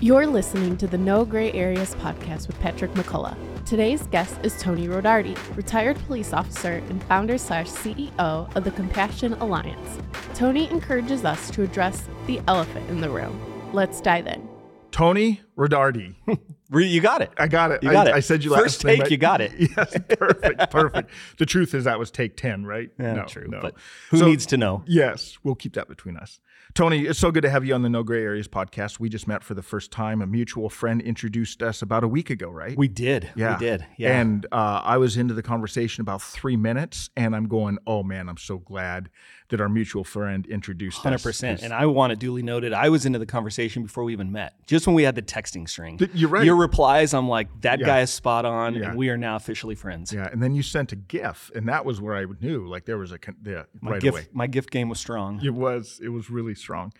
You're listening to the No Gray Areas podcast with Patrick McCullough. Today's guest is Tony Rodardi, retired police officer and founder slash CEO of the Compassion Alliance. Tony encourages us to address the elephant in the room. Let's dive in. Tony Rodardi. You got it. I got it. You got I, it. I said you First last take, right. you got it. Yes, perfect, perfect. The truth is that was take ten, right? Yeah, no, true. no. But who So- needs to know? Yes, we'll keep that between us. Tony, it's so good to have you on the No Gray Areas podcast. We just met for the first time. A mutual friend introduced us about a week ago, right? We did. yeah, We did. Yeah. And uh, I was into the conversation about three minutes, and I'm going, "Oh man, I'm so glad that our mutual friend introduced Hundred us." percent. And I want it duly noted. I was into the conversation before we even met. Just when we had the texting string. You're right. Your replies, I'm like, that Yeah. guy is spot on, Yeah. and we are now officially friends. Yeah, and then you sent a GIF, and that was where I knew like there was a con- yeah, My right gift, away. my gift game was strong. It was. It was really strong.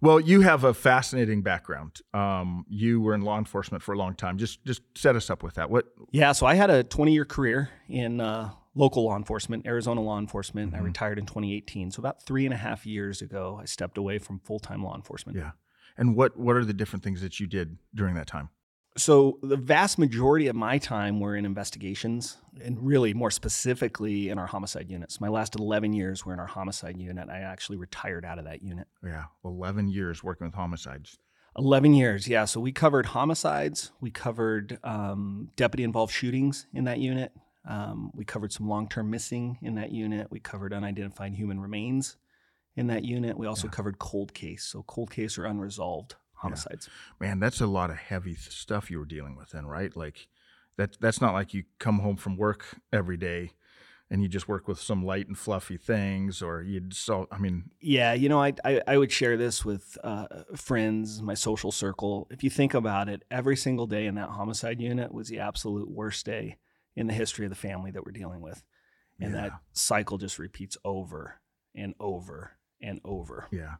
Well, you have a fascinating background. Um, you were in law enforcement for a long time. Just just set us up with that. What? Yeah, so I had a 20 year career in uh, local law enforcement, Arizona law enforcement. Mm-hmm. I retired in 2018. So about three and a half years ago, I stepped away from full time law enforcement. Yeah. And what what are the different things that you did during that time? So the vast majority of my time were in investigations, and really more specifically in our homicide units. My last 11 years were in our homicide unit. I actually retired out of that unit. Yeah, eleven years working with homicides. 11 years, yeah. So we covered homicides, we covered um, deputy involved shootings in that unit, um, we covered some long term missing in that unit, we covered unidentified human remains in that unit. We also covered cold case, so cold case or unresolved homicides. Man, that's a lot of heavy stuff you were dealing with then, right? Like that that's not like you come home from work every day and you just work with some light and fluffy things or you'd so I mean, Yeah, you know, I, I, I would share this with uh, friends, my social circle. If you think about it, every single day in that homicide unit was the absolute worst day in the history of the family that we're dealing with. And Yeah. that cycle just repeats over and over and over. Yeah.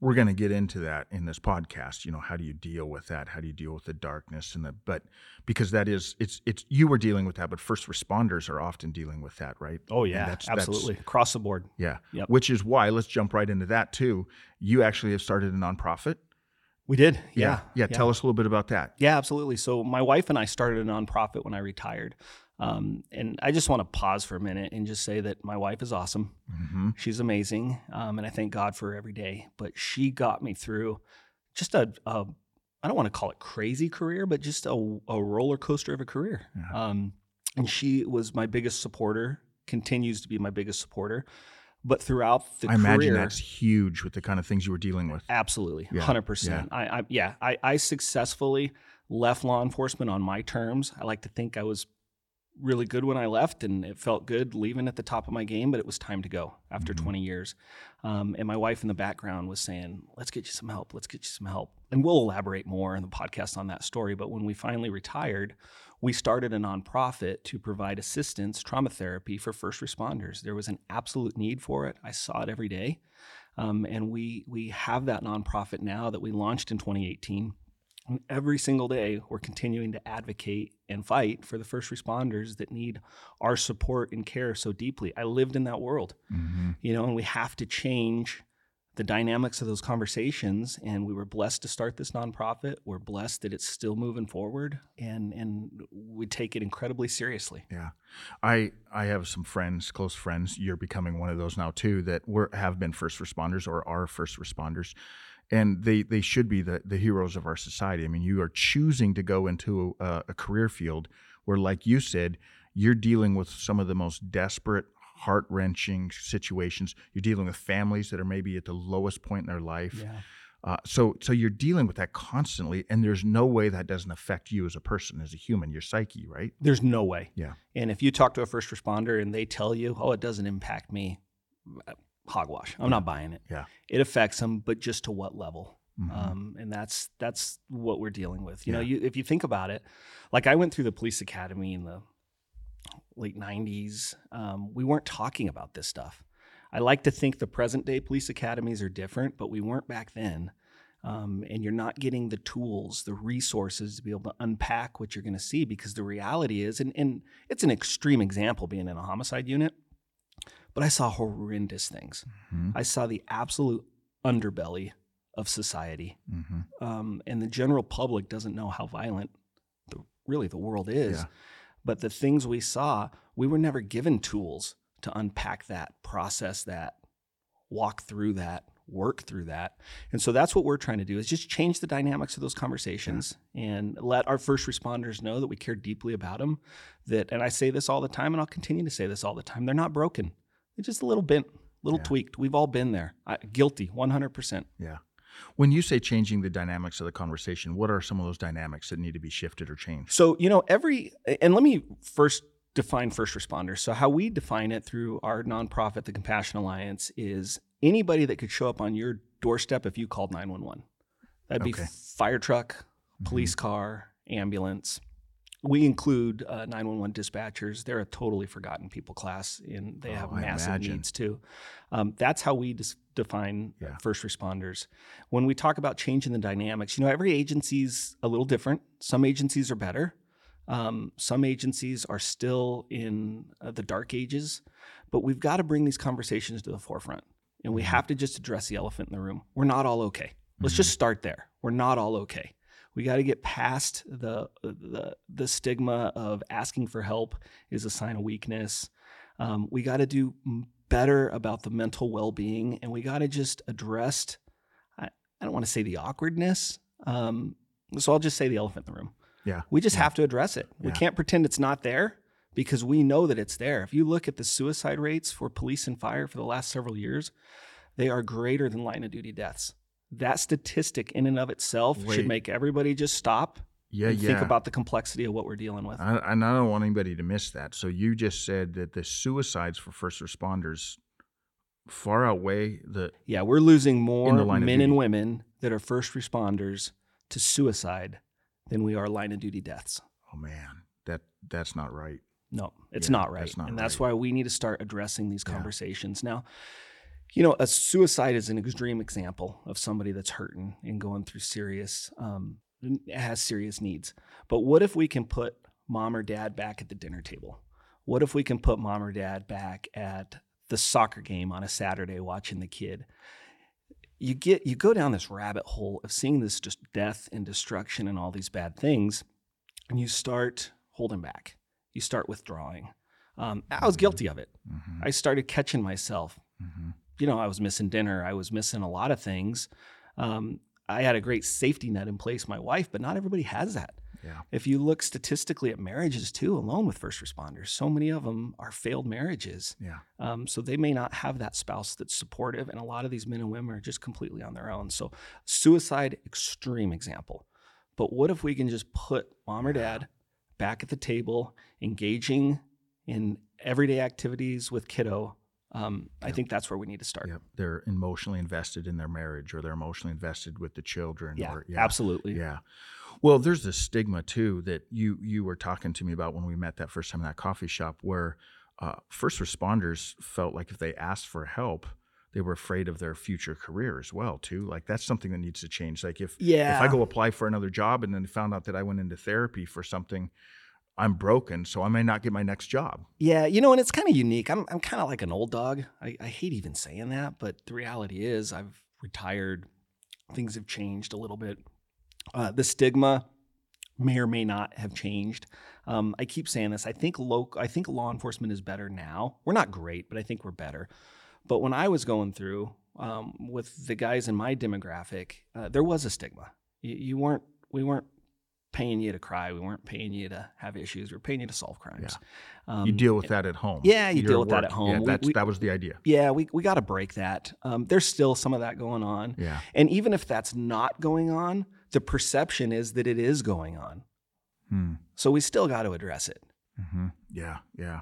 We're going to get into that in this podcast. You know, how do you deal with that? How do you deal with the darkness and the, but because that is, it's, it's, you were dealing with that, but first responders are often dealing with that, right? Oh, yeah, that's- that's- absolutely. Across the board. yeah. Yep. Which is why, let's jump right into that too. You actually have started a nonprofit. We did. Yeah. Yeah. Tell us a little bit about that. Yeah, absolutely. So my wife and I started a nonprofit when I retired. Um, and I just want to pause for a minute and just say that my wife is awesome. hmm She's amazing, um, and I thank God for her every day. But she got me through just a, a I don't want to call it crazy career, but just a, a roller coaster of a career. Yeah. Um, and she was my biggest supporter, continues to be my biggest supporter. But throughout the I career, imagine that's huge with the kind of things you were dealing with. Absolutely, Yeah, hundred percent. I, I yeah, I, I successfully left law enforcement on my terms. I like to think I was really good when I left, and it felt good leaving at the top of my game. But it was time to go after Mhm. 20 years. Um, and my wife in the background was saying, "Let's get you some help. Let's get you some help." And we'll elaborate more in the podcast on that story. But when we finally retired, we started a nonprofit to provide assistance, trauma therapy for first responders. There was an absolute need for it. I saw it every day. Um, and we we have that nonprofit now that we launched in 2018. And every single day, we're continuing to advocate and fight for the first responders that need our support and care so deeply. I lived in that world, hmm you know, and we have to change the dynamics of those conversations. And we were blessed to start this nonprofit. We're blessed that it's still moving forward, and and we take it incredibly seriously. Yeah, I I have some friends, close friends. You're becoming one of those now too. That were have been first responders or are first responders, and they they should be the the heroes of our society. I mean, you are choosing to go into a, a career field where, like you said, you're dealing with some of the most desperate, heart wrenching situations. You're dealing with families that are maybe at the lowest point in their life. Yeah. Uh, so so you're dealing with that constantly, and there's no way that doesn't affect you as a person, as a human, your psyche, right? There's no way. Yeah. And if you talk to a first responder and they tell you, "Oh, it doesn't impact me," hogwash. I'm not buying it. Yeah. It affects them, but just to what level? Mhm. Um, and that's that's what we're dealing with. You know, you, if you think about it, like I went through the police academy in the late '90s. Um, we weren't talking about this stuff. I like to think the present day police academies are different, but we weren't back then. Um, and you're not getting the tools, the resources to be able to unpack what you're going to see because the reality is, and, and it's an extreme example being in a homicide unit, but I saw horrendous things. Mhm. I saw the absolute underbelly of society. Mm-hmm. Um, and the general public doesn't know how violent the, really the world is. Yeah. But the things we saw, we were never given tools to unpack that, process that, walk through that, work through that. And so that's what we're trying to do is just change the dynamics of those conversations and let our first responders know that we care deeply about them. That and I say this all the time and I'll continue to say this all the time. They're not broken. They're just a little bent, a little Yeah. tweaked. We've all been there. I, guilty 100%. Yeah. When you say changing the dynamics of the conversation, what are some of those dynamics that need to be shifted or changed? So, you know, every, and let me first define first responders. So, how we define it through our nonprofit, the Compassion Alliance, is anybody that could show up on your doorstep if you called 911. That'd be Okay. fire truck, mm-hmm. police car, ambulance. We include uh, 911 dispatchers. They're a totally forgotten people class, and they have Oh, I massive needs too. Um, that's how we dis- define Yeah. first responders. When we talk about changing the dynamics, you know, every agency's a little different. Some agencies are better. Um, some agencies are still in uh, the dark ages, but we've got to bring these conversations to the forefront. And we Mhm. have to just address the elephant in the room. We're not all okay. Let's Mhm. just start there. We're not all okay. We got to get past the, the the stigma of asking for help is a sign of weakness. Um, we got to do better about the mental well being, and we got to just address. I, I don't want to say the awkwardness, um, so I'll just say the elephant in the room. Yeah. We just Yeah. have to address it. We can't pretend it's not there because we know that it's there. If you look at the suicide rates for police and fire for the last several years, they are greater than line of duty deaths. That statistic in and of itself Wait. should make everybody just stop Yeah, and yeah. think about the complexity of what we're dealing with. I, and I don't want anybody to miss that. So you just said that the suicides for first responders far outweigh the. Yeah, we're losing more In the line men and women that are first responders to suicide than we are line of duty deaths. Oh man, that that's not right. No, it's Yeah, not right. that's not and that's why we need to start addressing these Yeah. conversations. Now, you know, a suicide is an extreme example of somebody that's hurting and going through serious, um, has serious needs. But what if we can put mom or dad back at the dinner table? What if we can put mom or dad back at the soccer game on a Saturday watching the kid? You get you go down this rabbit hole of seeing this just death and destruction and all these bad things, and you start holding back. You start withdrawing. Um, I was guilty of it. Mm-hmm, I started catching myself. mm-hmm. You know, I was missing dinner. I was missing a lot of things. Um, I had a great safety net in place, my wife, but not everybody has that. Yeah. If you look statistically at marriages too, alone with first responders, so many of them are failed marriages. Yeah. Um, so they may not have that spouse that's supportive, and a lot of these men and women are just completely on their own. So suicide, extreme example. But what if we can just put mom or dad back at the table, engaging in everyday activities with kiddo? Um, I think that's where we need to start. Yep. They're emotionally invested in their marriage, or they're emotionally invested with the children. Yeah, or, absolutely. Yeah. Well, there's this stigma too that you you were talking to me about when we met that first time in that coffee shop, where uh, first responders felt like if they asked for help, they were afraid of their future career as well too. Like that's something that needs to change. Like if Yeah. if I go apply for another job and then found out that I went into therapy for something, I'm broken, so I may not get my next job. Yeah, you know, and it's kind of unique. I'm I'm kind of like an old dog. I, I hate even saying that, but the reality is I've retired. Things have changed a little bit. Uh, the stigma may or may not have changed. Um, I keep saying this. I think local. I think law enforcement is better now. We're not great, but I think we're better. But when I was going through um, with the guys in my demographic, uh, there was a stigma. You, you weren't. We weren't paying you to cry. We weren't paying you to have issues. We were paying you to solve crimes. Um, you deal with that at home. yeah, you Your deal with that at home. Yeah, We- that's, we- that was the idea. yeah, we, we got to break that. Um, there's still some of that going on. Yeah. And even if that's not going on, the perception is that it is going on. Hmm. So we still got to address it. hmm Yeah, yeah.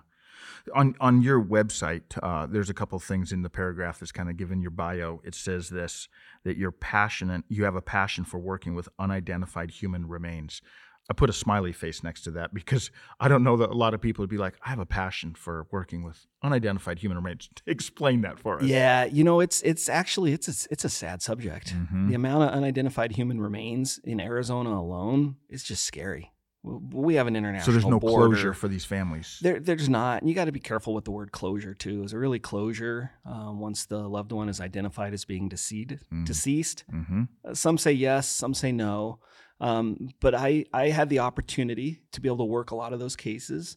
On on your website, uh, there's a couple of things in the paragraph that's kind of given your bio. It says this that you're passionate. You have a passion for working with unidentified human remains. I put a smiley face next to that because I don't know that a lot of people would be like, I have a passion for working with unidentified human remains. Explain that for us. Yeah, you know, it's it's actually it's a, it's a sad subject. Mhm. The amount of unidentified human remains in Arizona alone is just scary. We have an international. So there's no border. closure for these families. There, there's not. And you got to be careful with the word closure too. Is it really closure um, once the loved one is identified as being deceased? Mm. Deceased. Mm-hmm. Uh, some say yes, some say no. Um, but I, I had the opportunity to be able to work a lot of those cases,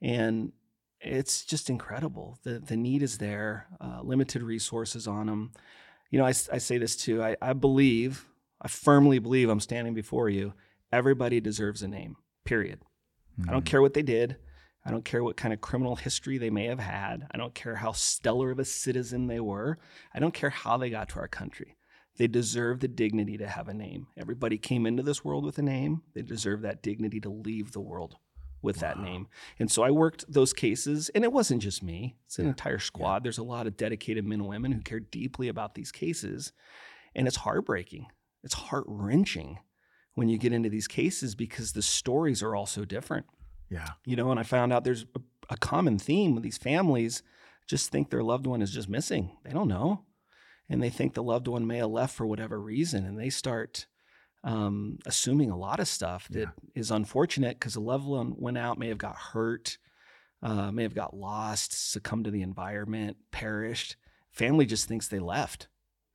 and it's just incredible. The the need is there. Uh, limited resources on them. You know, I, I say this too. I, I believe, I firmly believe, I'm standing before you. Everybody deserves a name. Period. I don't mm. care what they did. I don't care what kind of criminal history they may have had. I don't care how stellar of a citizen they were. I don't care how they got to our country. They deserve the dignity to have a name. Everybody came into this world with a name. They deserve that dignity to leave the world with that name. And so I worked those cases, and it wasn't just me, it's an entire squad. There's a lot of dedicated men and women who care deeply about these cases. And it's heartbreaking, it's heart wrenching when you get into these cases because the stories are all so different. Yeah. you know and i found out there's a, a common theme with these families just think their loved one is just missing. They don't know. And they think the loved one may have left for whatever reason and they start um, assuming a lot of stuff that is unfortunate because the loved one went out may have got hurt uh, may have got lost succumbed to the environment perished. Family just thinks they left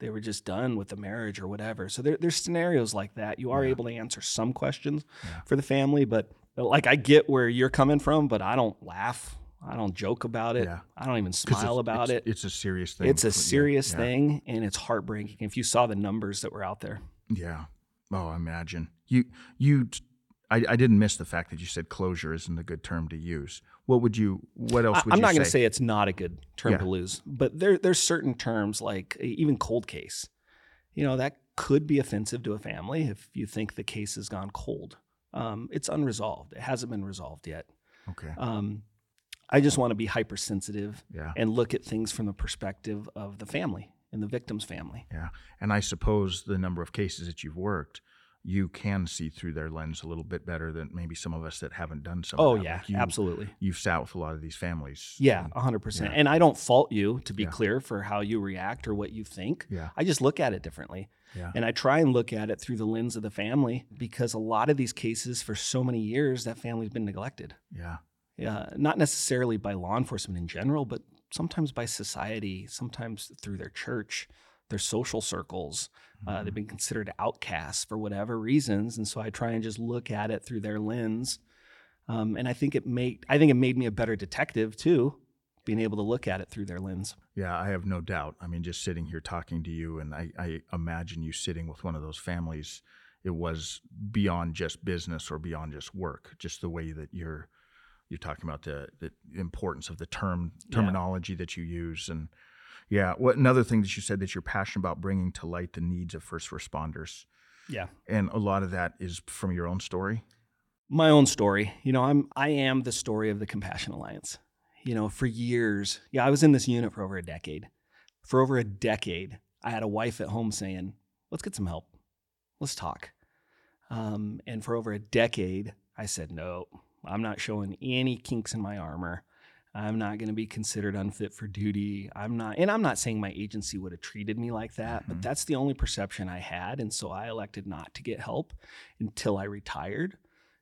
they were just done with the marriage or whatever so there, there's scenarios like that you are Yeah. able to answer some questions Yeah. for the family but like I get where you're coming from, but I don't laugh. I don't joke about it. Yeah. I don't even smile about it's- it. It's a serious thing. It's a serious thing and it's heartbreaking. If you saw the numbers that were out there. Yeah. Oh, I imagine you. You. I didn't miss the fact that you said closure isn't a good term to use. What would you? What else I, would I'm you not going to say? it's not a good term Yeah. to lose, but there there's certain terms like even cold case. You know, that could be offensive to a family if you think the case has gone cold. Um, it's unresolved. It hasn't been resolved yet. Okay. Um, I just want to be hypersensitive Yeah. and look at things from the perspective of the family and the victim's family. Yeah. And I suppose the number of cases that you've worked, you can see through their lens a little bit better than maybe some of us that haven't done some. of Oh yeah, Like you, absolutely. You've sat with a lot of these families. Yeah, hundred percent. yeah. And I don't fault you to be Yeah. clear for how you react or what you think. Yeah. I just look at it differently. Yeah. And I try and look at it through the lens of the family because a lot of these cases for so many years that family's been neglected. Yeah. Yeah, not necessarily by law enforcement in general, but sometimes by society, sometimes through their church, their social circles. Uh, Mm-hmm. they've been considered outcasts for whatever reasons, and so I try and just look at it through their lens. Um, and I think it made I think it made me a better detective too, being able to look at it through their lens. Yeah, I have no doubt. I mean, just sitting here talking to you, and I, I imagine you sitting with one of those families, it was beyond just business or beyond just work. Just the way that you're you're talking about the the importance of the term Yeah. terminology that you use, and yeah, what another thing that you said that you're passionate about bringing to light the needs of first responders, Yeah. and a lot of that is from your own story. my own story. You know, I'm I am the story of the Compassion Alliance. You know, for years, yeah, I was in this unit for over a decade. For over a decade, I had a wife at home saying, "Let's get some help. Let's talk." Um, and for over a decade, I said, "No, I'm not showing any kinks in my armor. I'm not going to be considered unfit for duty. I'm not, and I'm not saying my agency would have treated me like that, but Mhm. that's the only perception I had, and so I elected not to get help until I retired."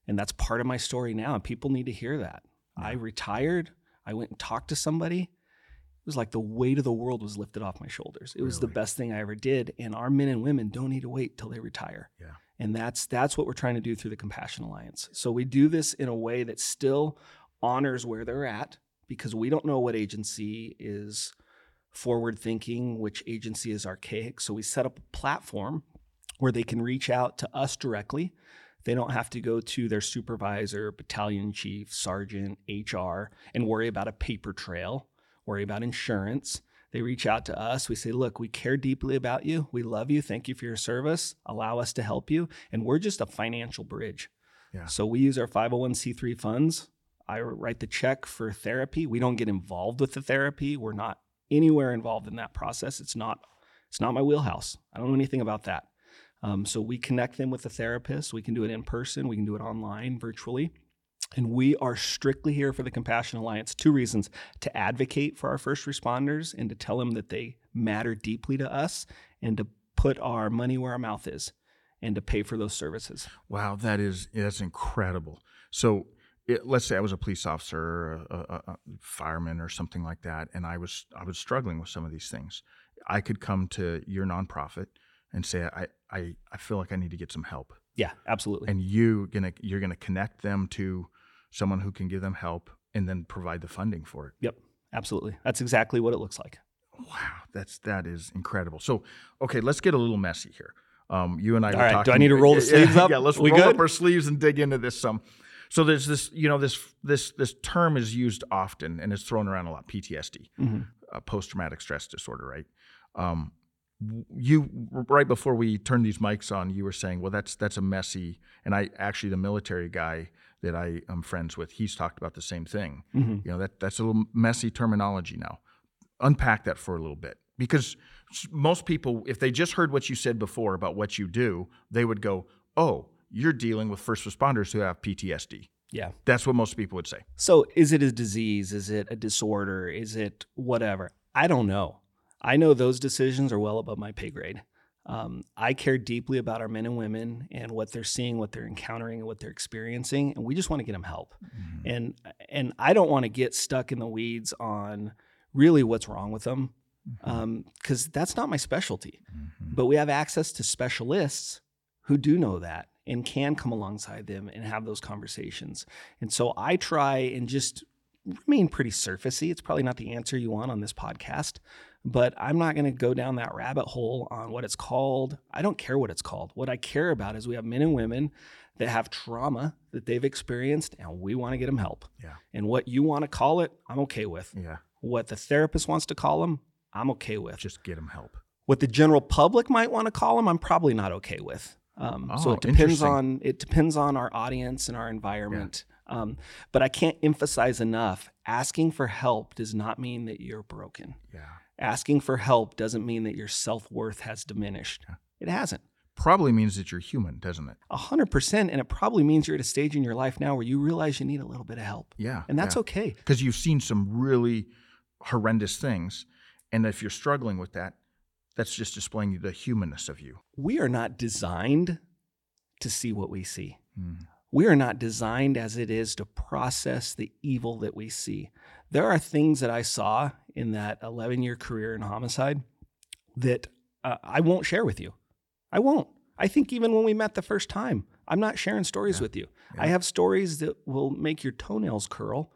And that's part of my story now. And people need to hear that. I retired. I went and talked to somebody. It was like the weight of the world was lifted off my shoulders. It was the best thing I ever did. And our men and women don't need to wait till they retire. Yeah. And that's that's what we're trying to do through the Compassion Alliance. So we do this in a way that still honors where they're at because we don't know what agency is forward thinking, which agency is archaic. So we set up a platform where they can reach out to us directly. They don't have to go to their supervisor, battalion chief, sergeant, HR, and worry about a paper trail, worry about insurance. They reach out to us. We say, look, we care deeply about you. We love you. Thank you for your service. Allow us to help you. And we're just a financial bridge. Yeah. So we use our 501c3 funds. I write the check for therapy. We don't get involved with the therapy. We're not anywhere involved in that process. It's not it's not my wheelhouse. I don't know anything about that. Um, so we connect them with a therapist. We can do it in person. We can do it online, virtually. And we are strictly here for the Compassion Alliance. Two reasons to advocate for our first responders and to tell them that they matter deeply to us and to put our money where our mouth is. and to pay for those services. Wow, that is that's incredible. So it, let's say I was a police officer, a, a, a, fireman, or something like that, and I was I was struggling with some of these things. I could come to your nonprofit and say I I, I feel like I need to get some help. Yeah, absolutely. And you gonna you're gonna connect them to someone who can give them help and then provide the funding for it. Yep, absolutely. That's exactly what it looks like. Wow, that's that is incredible. So okay, let's get a little messy here. Um, you and I. All right. Talking, Do I need to roll the sleeves up? Yeah, let's we roll good? up our sleeves and dig into this some. So there's this, you know, this this this term is used often and it's thrown around a lot. PTSD, mm-hmm. uh, post traumatic stress disorder, right? Um, you right before we turned these mics on, you were saying, well, that's that's a messy. And I actually, the military guy that I am friends with, he's talked about the same thing. Mm-hmm. You know, that that's a little messy terminology now. Unpack that for a little bit because most people, if they just heard what you said before about what you do, they would go, "Oh, you're dealing with first responders who have PTSD." Yeah. That's what most people would say. So, is it a disease? Is it a disorder? Is it whatever? I don't know. I know those decisions are well above my pay grade. Um, I care deeply about our men and women and what they're seeing, what they're encountering, and what they're experiencing, and we just want to get them help. Mm-hmm. And and I don't want to get stuck in the weeds on really what's wrong with them because mm-hmm. um, that's not my specialty. Mm-hmm. But we have access to specialists who do know that and can come alongside them and have those conversations. And so I try and just remain pretty surfacey. It's probably not the answer you want on this podcast, but I'm not going to go down that rabbit hole on what it's called. I don't care what it's called. What I care about is we have men and women that have trauma that they've experienced and we want to get them help. Yeah. And what you want to call it, I'm okay with. Yeah. What the therapist wants to call them, I'm okay with. Just get them help. What the general public might want to call them, I'm probably not okay with. Um, oh, so it depends on it depends on our audience and our environment. Yeah. Um, but I can't emphasize enough: asking for help does not mean that you're broken. Yeah. Asking for help doesn't mean that your self worth has diminished. Yeah. It hasn't. Probably means that you're human, doesn't it? A hundred percent, and it probably means you're at a stage in your life now where you realize you need a little bit of help. Yeah, and that's yeah. okay because you've seen some really horrendous things, and if you're struggling with that, that's just displaying the humanness of you. We are not designed to see what we see. Mm. We are not designed as it is to process the evil that we see. There are things that I saw in that 11 year career in homicide that uh, I won't share with you. I won't. I think even when we met the first time, I'm not sharing stories Yeah. with you. Yeah. I have stories that will make your toenails curl,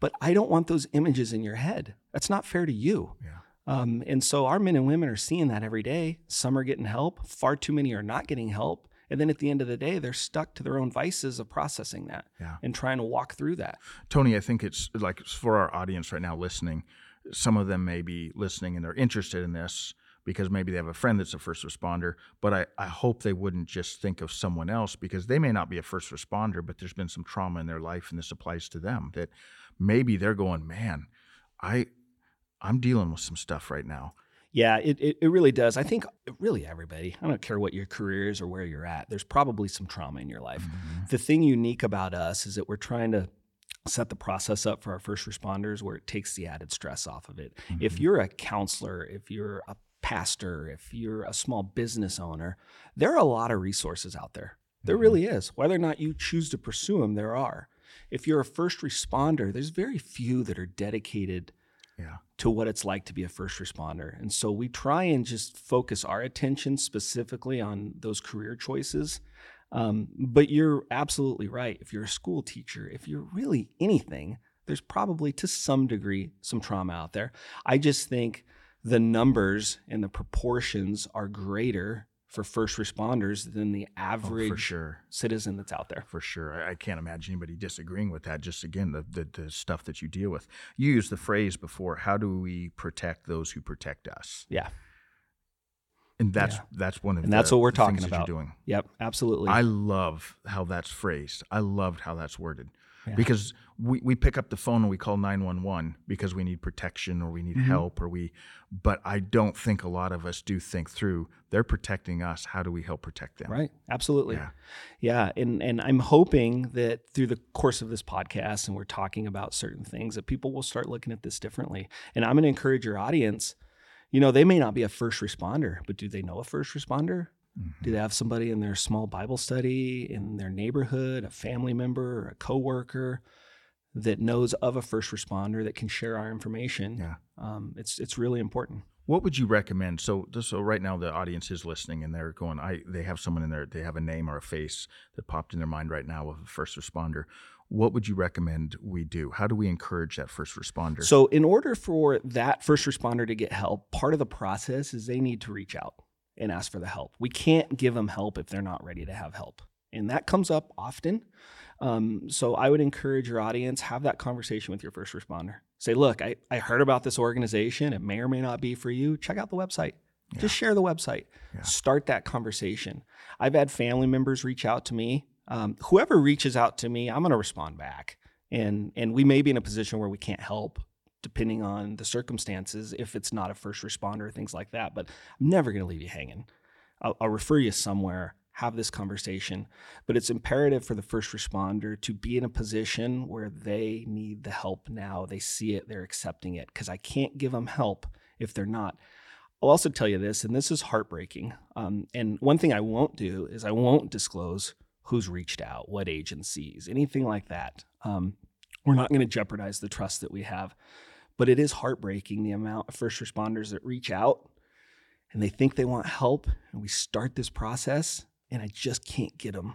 but I don't want those images in your head. That's not fair to you. Yeah. Um, and so our men and women are seeing that every day. Some are getting help, far too many are not getting help. And then at the end of the day, they're stuck to their own vices of processing that Yeah. and trying to walk through that. Tony, I think it's like for our audience right now listening, some of them may be listening and they're interested in this because maybe they have a friend that's a first responder. But I, I hope they wouldn't just think of someone else because they may not be a first responder, but there's been some trauma in their life and this applies to them that maybe they're going, man, I I'm dealing with some stuff right now. Yeah, it, it, it really does. I think really everybody, I don't care what your career is or where you're at, there's probably some trauma in your life. Mm-hmm. The thing unique about us is that we're trying to set the process up for our first responders where it takes the added stress off of it. If mm-hmm. you're a counselor, if you're a pastor, if you're a small business owner, there are a lot of resources out there. There mm-hmm. really is. Whether or not you choose to pursue them, there are. If you're a first responder, there's very few that are dedicated Yeah. to what it's like to be a first responder. And so we try and just focus our attention specifically on those career choices. Um, but you're absolutely right. If you're a school teacher, if you're really anything, there's probably to some degree some trauma out there. I just think the numbers and the proportions are greater for first responders than the Oh, average for sure. citizen that's out there. For sure. I, can't imagine anybody disagreeing with that. Just again, the, the, the stuff that you deal with. You used the phrase before, how do we protect those who protect us? Yeah. And that's Yeah. that's one of And the, that's what we're talking about. you're doing. Yep. Absolutely. I love how that's phrased. I loved how that's worded. Yeah. Because we, we pick up the phone and we call 911 because we need protection or we need Mhm. help or we but I don't think a lot of us do think through they're protecting us. How do we help protect them? Right. Absolutely. Yeah. Yeah. And and I'm hoping that through the course of this podcast and we're talking about certain things that people will start looking at this differently. And I'm going to encourage your audience, you know, they may not be a first responder, but do they know a first responder? Do they have somebody in their small Bible study, in their neighborhood, a family member, or a coworker that knows of a first responder that can share our information? Yeah. Um, it's it's really important. What would you recommend? So, so right now the audience is listening, and they're going. I they have someone in there. They have a name or a face that popped in their mind right now of a first responder. What would you recommend we do? How do we encourage that first responder? So, in order for that first responder to get help, part of the process is they need to reach out and ask for the help. We can't give them help if they're not ready to have help. And that comes up often. Um, so I would encourage your audience, have that conversation with your first responder. Say, look, I, I heard about this organization. It may or may not be for you. Check out the website. Yeah. Just share the website. Yeah. Start that conversation. I've had family members reach out to me. Um, whoever reaches out to me, I'm going to respond back. And, and we may be in a position where we can't help depending on the circumstances, if it's not a first responder, things like that. But I'm never going to leave you hanging. I'll, I'll, refer you somewhere, have this conversation. But it's imperative for the first responder to be in a position where they need the help now. They see it, they're accepting it, because I can't give them help if they're not. I'll also tell you this, and this is heartbreaking. Um, and one thing I won't do is I won't disclose who's reached out, what agencies, anything like that. Um, we're not going to jeopardize the trust that we have. But it is heartbreaking the amount of first responders that reach out and they think they want help. And we start this process, and I just can't get them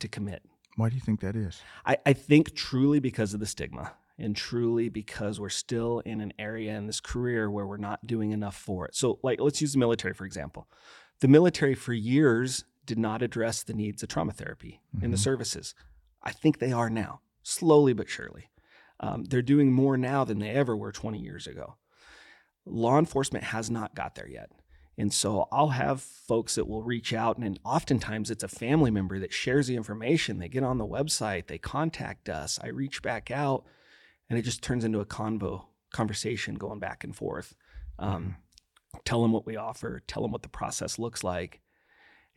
to commit. Why do you think that is? I, I think truly because of the stigma and truly because we're still in an area in this career where we're not doing enough for it. So, like, let's use the military, for example. The military for years did not address the needs of trauma therapy mm-hmm. in the mm-hmm. services. I think they are now, slowly but surely. Um, they're doing more now than they ever were 20 years ago. Law enforcement has not got there yet. And so I'll have folks that will reach out, and oftentimes it's a family member that shares the information. They get on the website, they contact us, I reach back out, and it just turns into a convo conversation going back and forth. Um, mm-hmm. Tell them what we offer, tell them what the process looks like.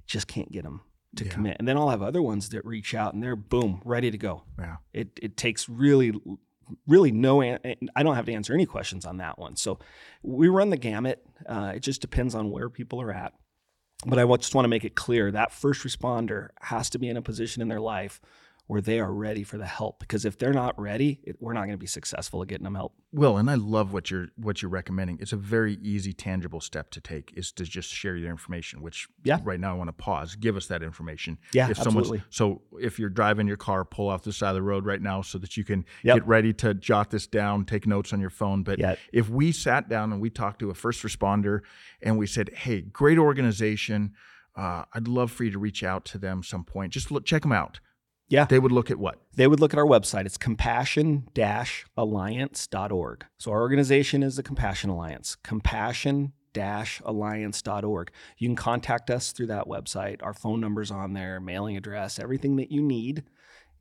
Just can't get them to yeah. commit. And then I'll have other ones that reach out and they're boom, ready to go. Yeah. It it takes really really no i don't have to answer any questions on that one. So we run the gamut. Uh, it just depends on where people are at. But i just want to make it clear that first responder has to be in a position in their life where they are ready for the help because if they're not ready it, we're not going to be successful at getting them help well and i love what you're what you're recommending it's a very easy tangible step to take is to just share your information which yeah right now i want to pause give us that information yeah if absolutely. so if you're driving your car pull off the side of the road right now so that you can yep. get ready to jot this down take notes on your phone but yep. if we sat down and we talked to a first responder and we said hey great organization uh, I'd love for you to reach out to them some point. Just look, check them out. Yeah. They would look at what? They would look at our website. It's compassion alliance.org. So our organization is the Compassion Alliance. Compassion alliance.org. You can contact us through that website. Our phone number's on there, mailing address, everything that you need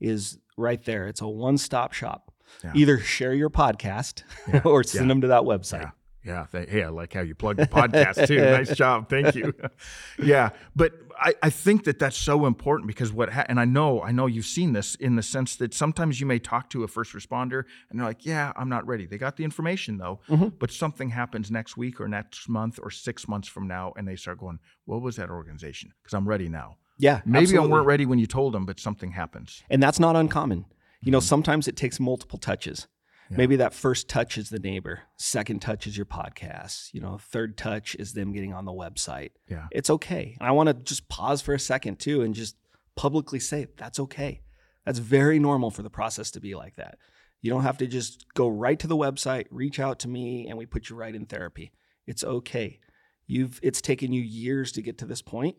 is right there. It's a one stop shop. Yeah. Either share your podcast yeah. or send yeah. them to that website. Yeah, th- hey, I like how you plug the podcast too. nice job, thank you. yeah, but I, I think that that's so important because what ha- and I know I know you've seen this in the sense that sometimes you may talk to a first responder and they're like, yeah, I'm not ready. They got the information though, mm-hmm. but something happens next week or next month or six months from now, and they start going, what was that organization? Because I'm ready now. Yeah, maybe absolutely. I weren't ready when you told them, but something happens, and that's not uncommon. You know, mm-hmm. sometimes it takes multiple touches. Yeah. Maybe that first touch is the neighbor, second touch is your podcast, you know, third touch is them getting on the website. Yeah. It's okay. And I want to just pause for a second too and just publicly say that's okay. That's very normal for the process to be like that. You don't have to just go right to the website, reach out to me and we put you right in therapy. It's okay. You've it's taken you years to get to this point.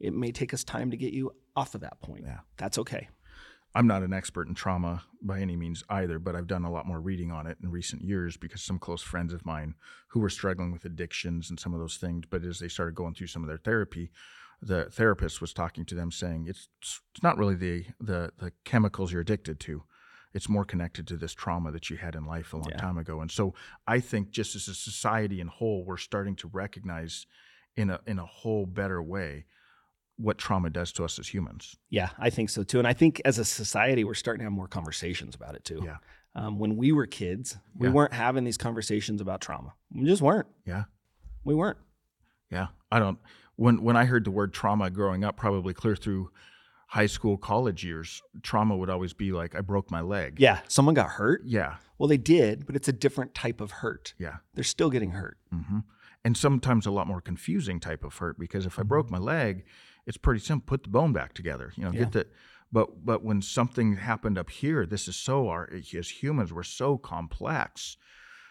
It may take us time to get you off of that point. Yeah. That's okay. I'm not an expert in trauma by any means either, but I've done a lot more reading on it in recent years because some close friends of mine who were struggling with addictions and some of those things, but as they started going through some of their therapy, the therapist was talking to them saying it's it's not really the the the chemicals you're addicted to. It's more connected to this trauma that you had in life a long yeah. time ago. And so I think just as a society in whole, we're starting to recognize in a in a whole better way what trauma does to us as humans. Yeah, I think so too. And I think as a society, we're starting to have more conversations about it too. Yeah. Um, when we were kids, we yeah. weren't having these conversations about trauma. We just weren't. Yeah. We weren't. Yeah, I don't. When when I heard the word trauma growing up, probably clear through high school, college years, trauma would always be like I broke my leg. Yeah, someone got hurt. Yeah. Well, they did, but it's a different type of hurt. Yeah. They're still getting hurt. Mm-hmm. And sometimes a lot more confusing type of hurt because if I broke my leg, it's pretty simple. Put the bone back together. You know, Yeah. get the. But but when something happened up here, this is so our as humans we're so complex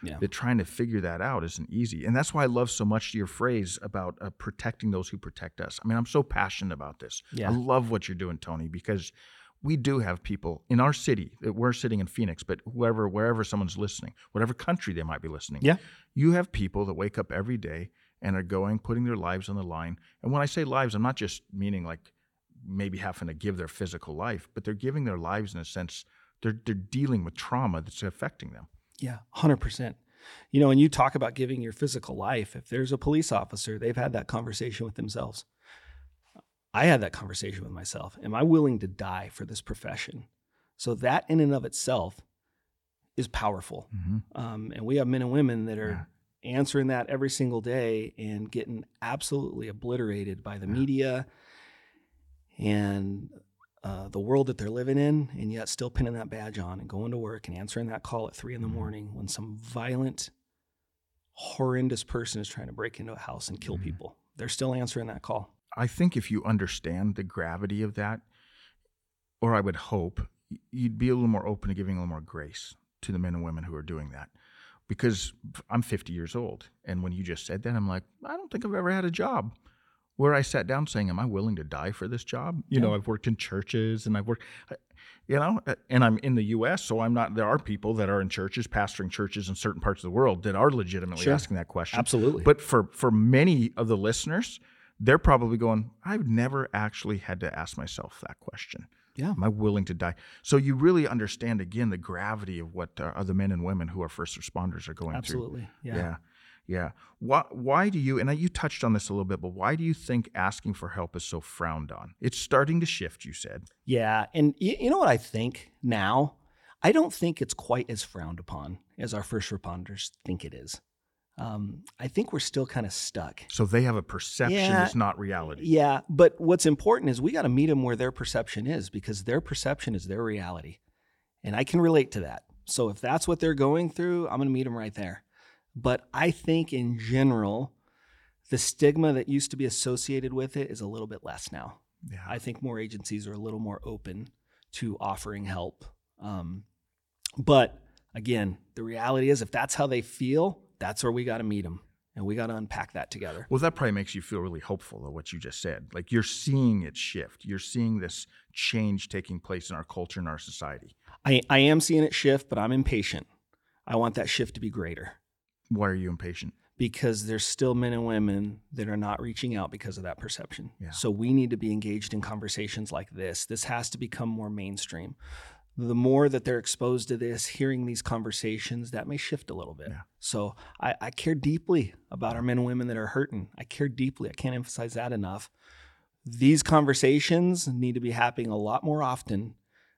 Yeah. that trying to figure that out isn't easy. And that's why I love so much your phrase about uh, protecting those who protect us. I mean, I'm so passionate about this. Yeah. I love what you're doing, Tony, because we do have people in our city. that We're sitting in Phoenix, but whoever, wherever someone's listening, whatever country they might be listening, Yeah. you have people that wake up every day and are going, putting their lives on the line. And when I say lives, I'm not just meaning like maybe having to give their physical life, but they're giving their lives in a sense. They're they're dealing with trauma that's affecting them. Yeah, 100%. You know, when you talk about giving your physical life, if there's a police officer, they've had that conversation with themselves. I had that conversation with myself. Am I willing to die for this profession? So that in and of itself is powerful. Um, and we have men and women that are answering that every single day and getting absolutely obliterated by the media and uh, the world that they're living in, and yet still pinning that badge on and going to work and answering that call at three in the Mhm. morning when some violent, horrendous person is trying to break into a house and kill Mhm. people. They're still answering that call. I think if you understand the gravity of that, or I would hope, you'd be a little more open to giving a little more grace to the men and women who are doing that. Because I'm 50 years old. And when you just said that, I'm like, I don't think I've ever had a job where I sat down saying, Am I willing to die for this job? You know, I've worked in churches and I've worked, you know, uh, and I'm in the US. So I'm not, there are people that are in churches, pastoring churches in certain parts of the world that are legitimately Sure. asking that question. Absolutely. But for for many of the listeners, they're probably going, I've never actually had to ask myself that question. yeah. Am I willing to die? So you really understand again the gravity of what uh, other men and women who are first responders are going Absolutely. through. Yeah. Yeah. Yeah. Why, why do you, and you touched on this a little bit, but why do you think asking for help is so frowned on? It's starting to shift, you said. Yeah, and y- you know what I think now? I don't think it's quite as frowned upon as our first responders think it is. Um, I think we're still kind of stuck. So they have a perception Yeah. that's not reality. Yeah, but what's important is we got to meet them where their perception is because their perception is their reality. And I can relate to that. So if that's what they're going through, I'm going to meet them right there. But I think in general, the stigma that used to be associated with it is a little bit less now. Yeah. I think more agencies are a little more open to offering help. Um, but again, the reality is, if that's how they feel, that's where we got to meet them and we got to unpack that together. Well, that probably makes you feel really hopeful of what you just said. Like you're seeing it shift. You're seeing this change taking place in our culture and our society. I, I am seeing it shift, but I'm impatient. I want that shift to be greater Why are you impatient? because there's still men and women that are not reaching out because of that perception. Yeah. So we need to be engaged in conversations like this. This has to become more mainstream. The more that they're exposed to this, hearing these conversations, that may shift a little bit. Yeah. So I, I care deeply about our men and women that are hurting. I care deeply. I can't emphasize that enough. These conversations need to be happening a lot more often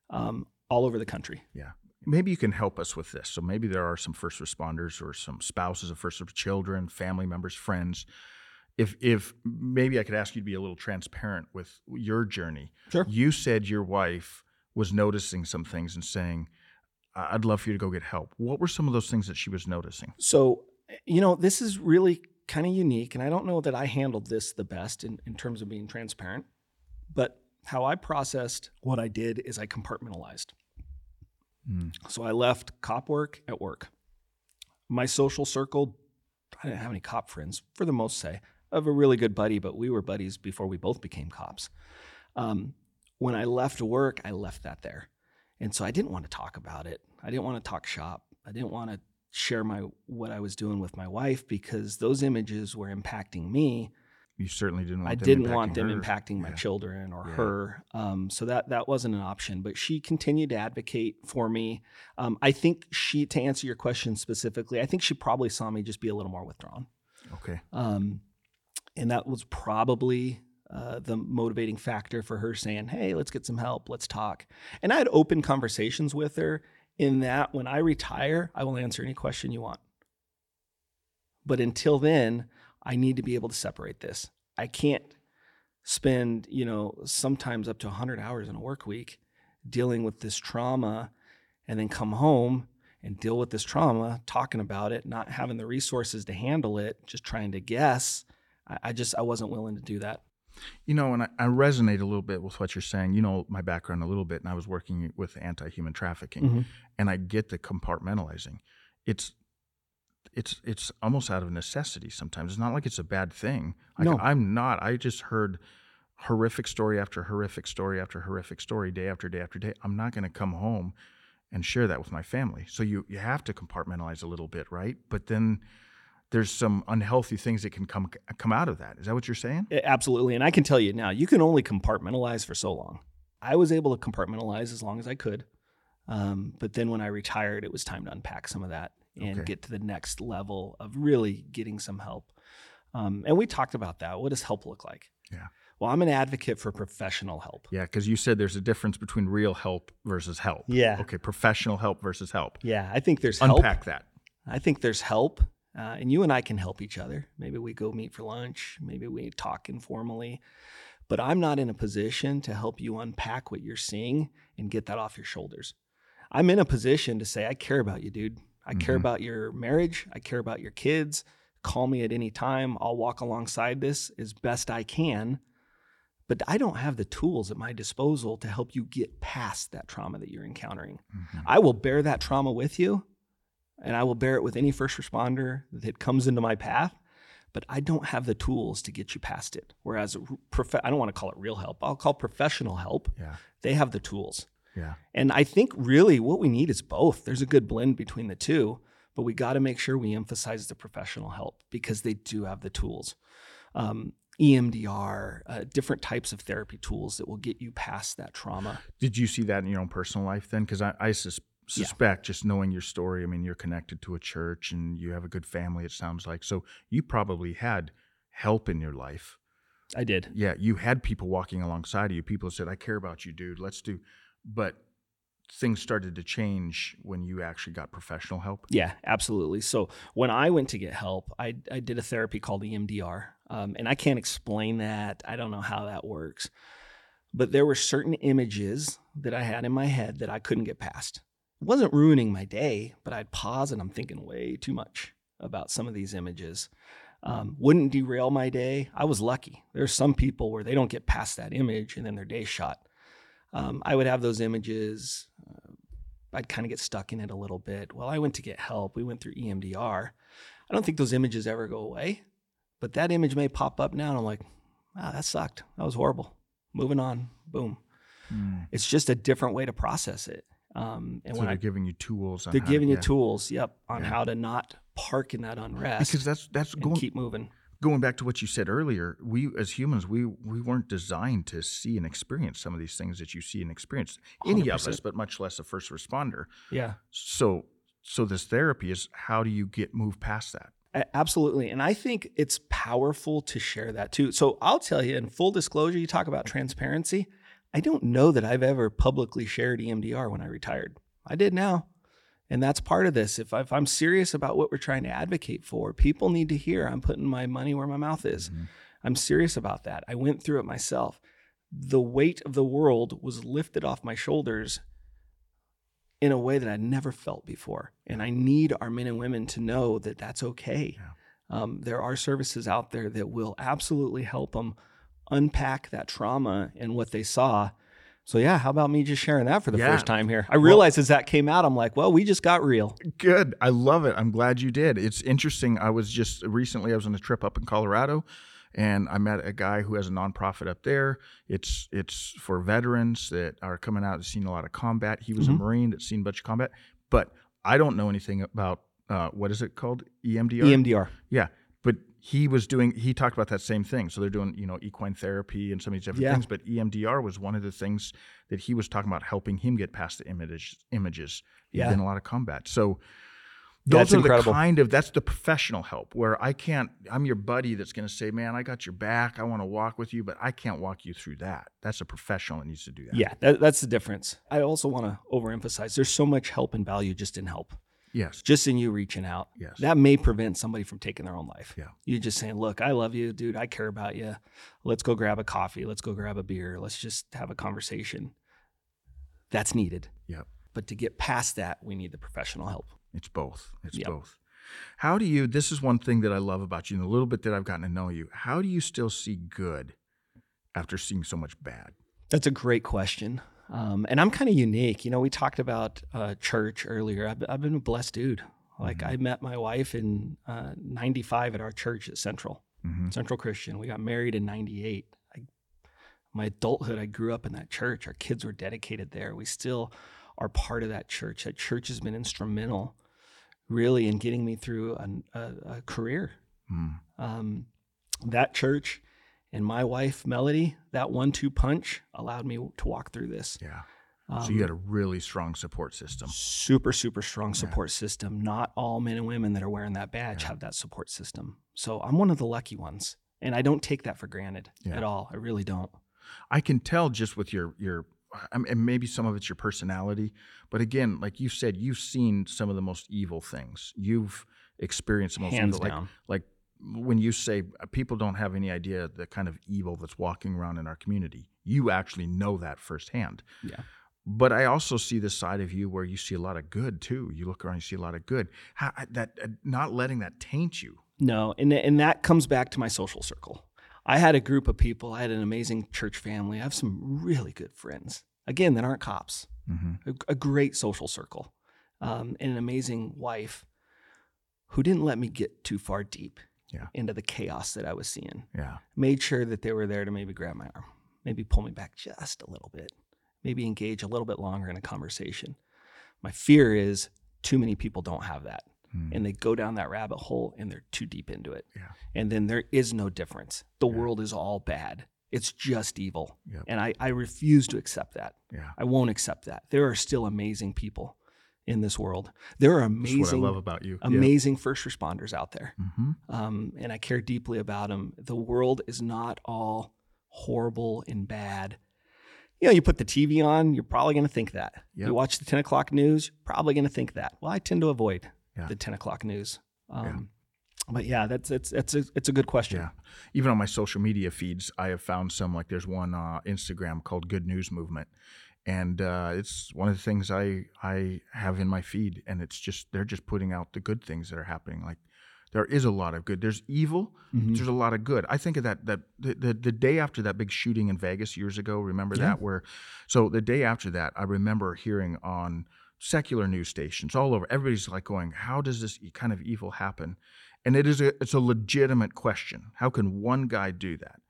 um, all over the country. Yeah. Maybe you can help us with this. So maybe there are some first responders or some spouses of first children, family members, friends. If if maybe I could ask you to be a little transparent with your journey. Sure. You said your wife was noticing some things and saying, "I- "I'd love for you to go get help." What were some of those things that she was noticing? So, you know, this is really kind of unique. And I don't know that I handled this the best in, in terms of being transparent. But how I processed what I did is I compartmentalized. Mm. So I left cop work at work. My social circle, I didn't have any cop friends for the most say. I have a really good buddy, but we were buddies before we both became cops. Um, when I left work, I left that there. And so I didn't want to talk about it. I didn't want to talk shop. I didn't want to share my what I was doing with my wife because those images were impacting me You certainly didn't want. I them didn't want them her. impacting my Yeah. children or Yeah. her. Um, so that that wasn't an option. But she continued to advocate for me. Um, I think she, to answer your question specifically, I think she probably saw me just be a little more withdrawn, Okay. um, and that was probably. Uh, the motivating factor for her saying, Hey, let's get some help. Let's talk. And I had open conversations with her in that when I retire, I will answer any question you want. But until then, I need to be able to separate this. I can't spend, you know, sometimes up to 100 hours in a work week dealing with this trauma and then come home and deal with this trauma, talking about it, not having the resources to handle it, just trying to guess. I, I just, I wasn't willing to do that. You know, and I, I, resonate a little bit with what you're saying. You know, my background a little bit, and I was working with anti-human trafficking, mm-hmm. and I get the compartmentalizing. It's it's it's almost out of necessity sometimes. It's not like it's a bad thing. Like, no. I'm not. I just heard horrific story after horrific story after horrific story day after day after day. I'm not going to come home and share that with my family. So you you have to compartmentalize a little bit, right? But then there's some unhealthy things that can come come out of that. Is that what you're saying? Absolutely. And I can tell you now, you can only compartmentalize for so long. I was able to compartmentalize as long as I could. Um, but then when I retired, it was time to unpack some of that and okay. get to the next level of really getting some help. Um, and we talked about that. What does help look like? Yeah. Well, I'm an advocate for professional help. Yeah, because you said there's a difference between real help versus help. Yeah. Okay, professional help versus help. Yeah, I think there's Unpack help. that. I think there's help, uh, and you and I can help each other. Maybe we go meet for lunch. Maybe we talk informally. But I'm not in a position to help you unpack what you're seeing and get that off your shoulders. I'm in a position to say, I care about you, dude. I mm-hmm. care about your marriage. I care about your kids. Call me at any time. I'll walk alongside this as best I can but I don't have the tools at my disposal to help you get past that trauma that you're encountering. Mm-hmm. I will bear that trauma with you, and I will bear it with any first responder that comes into my path, but I don't have the tools to get you past it. Whereas, prof- I don't want to call it real help, I'll call professional help. Yeah. They have the tools. Yeah. And I think really what we need is both. There's a good blend between the two, but we got to make sure we emphasize the professional help because they do have the tools. Um, EMDR, uh, different types of therapy tools that will get you past that trauma. Did you see that in your own personal life then? Because I, I sus- suspect, yeah. just knowing your story, I mean, you're connected to a church and you have a good family, it sounds like. So you probably had help in your life. I did. Yeah, you had people walking alongside of you. People said, I care about you, dude. Let's do. But things started to change when you actually got professional help? Yeah, absolutely. So when I went to get help, I, I did a therapy called EMDR. Um, and I can't explain that. I don't know how that works. But there were certain images that I had in my head that I couldn't get past. It wasn't ruining my day, but I'd pause and I'm thinking way too much about some of these images. Um, wouldn't derail my day. I was lucky. There's some people where they don't get past that image and then their day's shot. Um, I would have those images. Uh, I'd kind of get stuck in it a little bit. Well, I went to get help. We went through EMDR. I don't think those images ever go away. But that image may pop up now, and I'm like, wow, that sucked. That was horrible. Moving on. Boom. Mm. It's just a different way to process it. Um, and so when they're I, giving you tools, they're giving to, you yeah. tools. Yep, on yeah. how to not park in that unrest because that's that's going keep moving. Going back to what you said earlier, we as humans we we weren't designed to see and experience some of these things that you see and experience. Any 100%. of us, but much less a first responder. Yeah. So so this therapy is how do you get move past that? Absolutely. And I think it's powerful to share that too. So I'll tell you in full disclosure, you talk about transparency. I don't know that I've ever publicly shared EMDR when I retired. I did now. And that's part of this. If, I, am serious about what we're trying to advocate for, people need to hear I'm putting my money where my mouth is. Mm-hmm. I'm serious about that. I went through it myself. The weight of the world was lifted off my shoulders in a way that I'd never felt before. And I need our men and women to know that that's okay. Yeah. Um, there are services out there that will absolutely help them unpack that trauma and what they saw. So yeah, how about me just sharing that for the yeah. first time here? I realized well, as that came out, I'm like, well, we just got real. Good. I love it. I'm glad you did. It's interesting. I was just recently I was on a trip up in Colorado and I met a guy who has a nonprofit up there. It's it's for veterans that are coming out and seen a lot of combat. He was mm-hmm. a Marine that's seen a bunch of combat, but I don't know anything about uh, what is it called EMDR. EMDR. Yeah, he was doing. He talked about that same thing. So they're doing you know equine therapy and some of these different yeah. things. But EMDR was one of the things that he was talking about helping him get past the image, images. Yeah. in a lot of combat. So those that's are incredible. the kind of that's the professional help where I can't. I'm your buddy that's going to say, "Man, I got your back. I want to walk with you," but I can't walk you through that. That's a professional that needs to do that. Yeah, that, that's the difference. I also want to overemphasize. There's so much help and value just in help. Yes. just in you reaching out. Yes. That may prevent somebody from taking their own life. Yeah. You just saying, look, I love you, dude. I care about you. Let's go grab a coffee. Let's go grab a beer. Let's just have a conversation. That's needed. Yep. But to get past that, we need the professional help. It's both. It's Yep. both. How do you, this is one thing that I love about you, and a little bit that I've gotten to know you. How do you still see good after seeing so much bad? That's a great question. Um, and I'm kind of unique. You know, we talked about uh, church earlier. I've, I've been a blessed dude. Like, Mhm. I met my wife in uh, 95 at our church at Central, Mm-hmm. Central Christian. We got married in 98. I, my adulthood, I grew up in that church. Our kids were dedicated there. We still are part of that church. That church has been instrumental, really, in getting me through an, a, a career. Mm. Um, that church and my wife, Melody, that one two punch allowed me to walk through this. Yeah. Um, so you had a really strong support system. super, super strong support system. Not all men and women that are wearing that badge Yeah. have that support system. So I'm one of the lucky ones. And I don't take that for granted Yeah. at all. I really don't. I can tell just with your your I mean, and maybe some of it's your personality, but again, like you said, you've seen some of the most evil things. You've experienced the most Hands evil. down. Like like when you say uh, people don't have any idea the kind of evil that's walking around in our community, you actually know that firsthand. Yeah. But I also see the side of you where you see a lot of good too. You look around, you see a lot of good. How, that uh, not letting that taint you. No, and and that comes back to my social circle. I had a group of people. I had an amazing church family. I have some really good friends. Again, that aren't cops. Mm-hmm. A, a great social circle, um, and an amazing wife, who didn't let me get too far deep Yeah. into the chaos that I was seeing. Yeah. Made sure that they were there to maybe grab my arm, maybe pull me back just a little bit, maybe engage a little bit longer in a conversation. My fear is too many people don't have that Mm. and they go down that rabbit hole and they're too deep into it. Yeah. And then there is no difference. The Yeah. world is all bad. It's just evil. Yep. And I, I refuse to accept that. Yeah. I won't accept that. There are still amazing people in this world. There are amazing, love about you. amazing first responders out there. Mm-hmm. Um, and I care deeply about them. The world is not all horrible and bad. You know, you put the TV on, you're probably going to think that. Yep. You watch the 10 o'clock news, probably going to think that. Well, I tend to avoid Yeah. the 10 o'clock news. Um, Yeah. But yeah, that's it's it's a, it's a good question. Yeah. Even on my social media feeds, I have found some like there's one uh, Instagram called Good News Movement, and uh, it's one of the things I I have in my feed, and it's just they're just putting out the good things that are happening. Like there is a lot of good. There's evil. Mhm. There's a lot of good. I think of that that the, the the day after that big shooting in Vegas years ago. Remember Yeah. that? Where so the day after that, I remember hearing on secular news stations all over. Everybody's like going, "How does this kind of evil happen?" And it is a it's a legitimate question. How can one guy do that?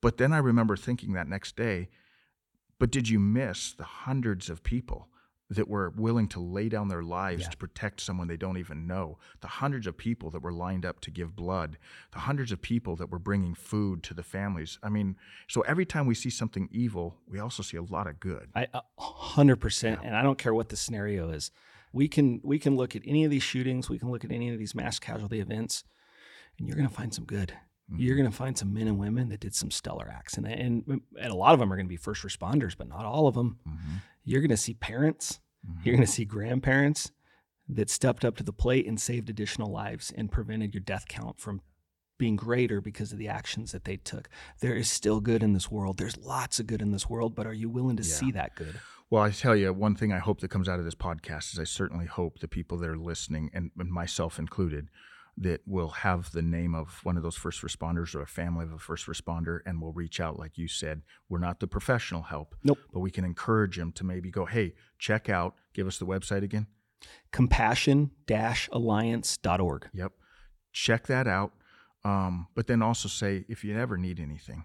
But then I remember thinking that next day, but did you miss the hundreds of people that were willing to lay down their lives Yeah. to protect someone they don't even know? The hundreds of people that were lined up to give blood, the hundreds of people that were bringing food to the families. I mean, so every time we see something evil, we also see a lot of good. I a hundred percent, and I don't care what the scenario is. We can we can look at any of these shootings, we can look at any of these mass casualty events, and you're going to find some good. Mm-hmm. You're going to find some men and women that did some stellar acts, and and, and a lot of them are going to be first responders, but not all of them. Mhm. You're going to see parents, Mhm. you're going to see grandparents that stepped up to the plate and saved additional lives and prevented your death count from being greater because of the actions that they took. There is still good in this world. There's lots of good in this world, but are you willing to Yeah. see that good? Well, I tell you, one thing I hope that comes out of this podcast is I certainly hope the people that are listening, and myself included, that will have the name of one of those first responders or a family of a first responder and will reach out, like you said. We're not the professional help, Nope. but we can encourage them to maybe go, hey, check out, give us the website again. compassion-alliance.org. Yep. Check that out. Um, but then also say, if you ever need anything,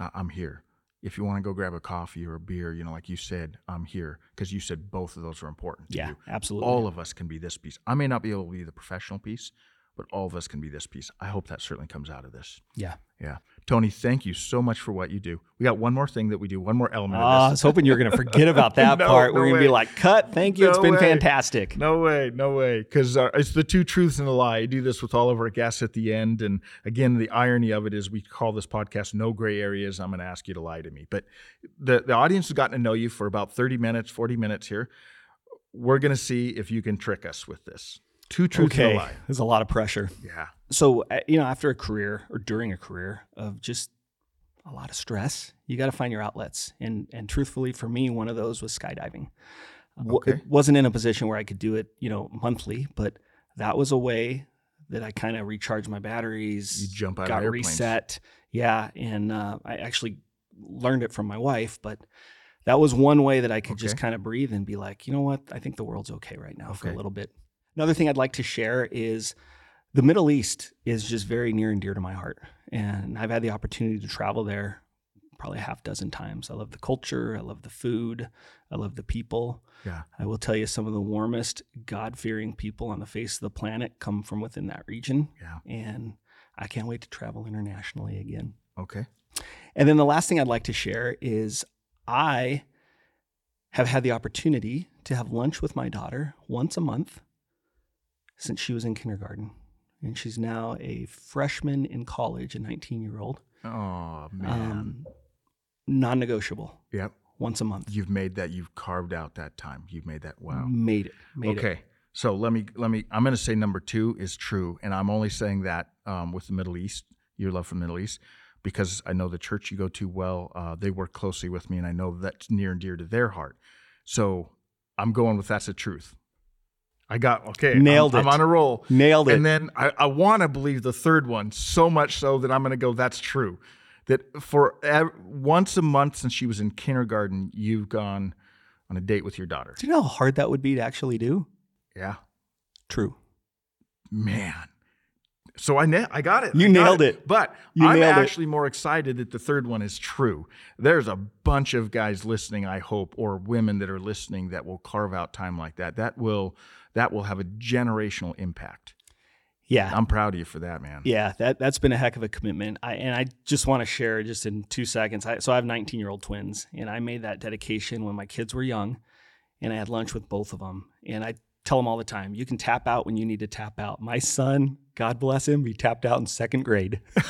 uh, I'm here. If you want to go grab a coffee or a beer, you know, like you said, I'm here because you said both of those are important to Yeah, you. absolutely. All of us can be this piece. I may not be able to be the professional piece, but all of us can be this piece. I hope that certainly comes out of this. yeah. Yeah. Tony, thank you so much for what you do. We got one more thing that we do, one more element Ah, I was hoping you were going to forget about that No, part. no we're going to be like, cut. Thank you. It's been way. fantastic. No way, no way. Because uh, it's the two truths and a lie. I do this with all of our guests at the end. And again, the irony of it is we call this podcast No Gray Areas. I'm going to ask you to lie to me. But the, the audience has gotten to know you for about 30 minutes, 40 minutes here. we're gonna see if you can trick us with this. Two truths and a lie. there's a lot of pressure. Yeah. So, uh, you know, after a career or during a career of just a lot of stress, you got to find your outlets. And and truthfully, for me, one of those was skydiving. Okay. It wasn't in a position where I could do it, you know, monthly, but that was a way that I kind of recharged my batteries. You jump out of got airplanes. reset. Yeah, and uh, I actually learned it from my wife, but that was one way that I could just kind of breathe and be like, you know what, I think the world's okay right now for a little bit. Another thing I'd like to share is the Middle East is just very near and dear to my heart, and I've had the opportunity to travel there probably a half dozen times. I love the culture, I love the food, I love the people. Yeah. I will tell you some of the warmest, God fearing people on the face of the planet come from within that region. Yeah. And I can't wait to travel internationally again. Okay. And then the last thing I'd like to share is I have had the opportunity to have lunch with my daughter once a month since she was in kindergarten. And she's now a freshman in college, a 19 year old. Oh man. Um, non negotiable, yep. once a month. You've made that. You've carved out that time. You've made that. Wow. Made it. Made it. okay. So let me let me. I'm going to say number two is true, and I'm only saying that um, with the Middle East, your love for the Middle East, because I know the church you go to well. Uh, they work closely with me, and I know that's near and dear to their heart. So I'm going with that's the truth. I got okay. I'm- Nailed I'm, on a roll. Nailed it. And then I, I want to believe the third one so much so that I'm going to go. That's true. That for ev- once a month since she was in kindergarten, you've gone on a date with your daughter. Do you know how hard that would be to actually do? Yeah. True. Man. So I na- I got it. You got nailed it. But You I'm nailed it. actually more excited that the third one is true. There's a bunch of guys listening, I hope, or women that are listening that will carve out time like that. That will that will have a generational impact. Yeah. I'm proud of you for that, man. Yeah, that that's been a heck of a commitment. I and I just want to share just in two seconds. I, so I have 19 year old twins, and I made that dedication when my kids were young, and I had lunch with both of them, and I tell them all the time, you can tap out when you need to tap out. My son, God bless him, he tapped out in second grade,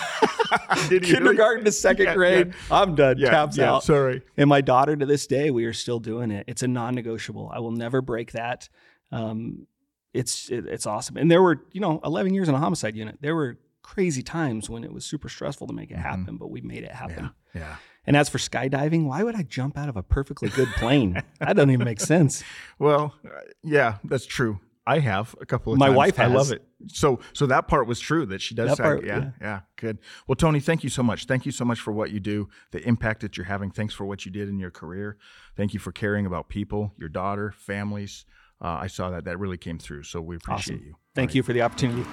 he really? kindergarten to second Yeah, grade. I'm done. Yeah, taps yeah, out. Sorry. And my daughter, to this day, we are still doing it. It's a non-negotiable. I will never break that. Um, it's it, it's awesome. And there were, you know, 11 years in a homicide unit. There were crazy times when it was super stressful to make it happen, but we made it happen. Yeah. And as for skydiving, why would I jump out of a perfectly good plane? that doesn't even make sense. Well, uh, yeah, that's true. I have a couple of My times. wife I love it. So so that part was true that she does That part, yeah, yeah. yeah, good. Well, Tony, thank you so much. Thank you so much for what you do, the impact that you're having. Thanks for what you did in your career. Thank you for caring about people, your daughter, families. Uh, I saw that that really came through. So we appreciate Awesome. you. Thank you for the opportunity.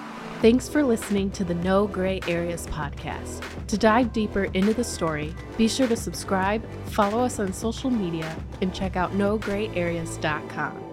Thanks for listening to the No Gray Areas podcast. To dive deeper into the story, be sure to subscribe, follow us on social media, and check out nograyAreas.com.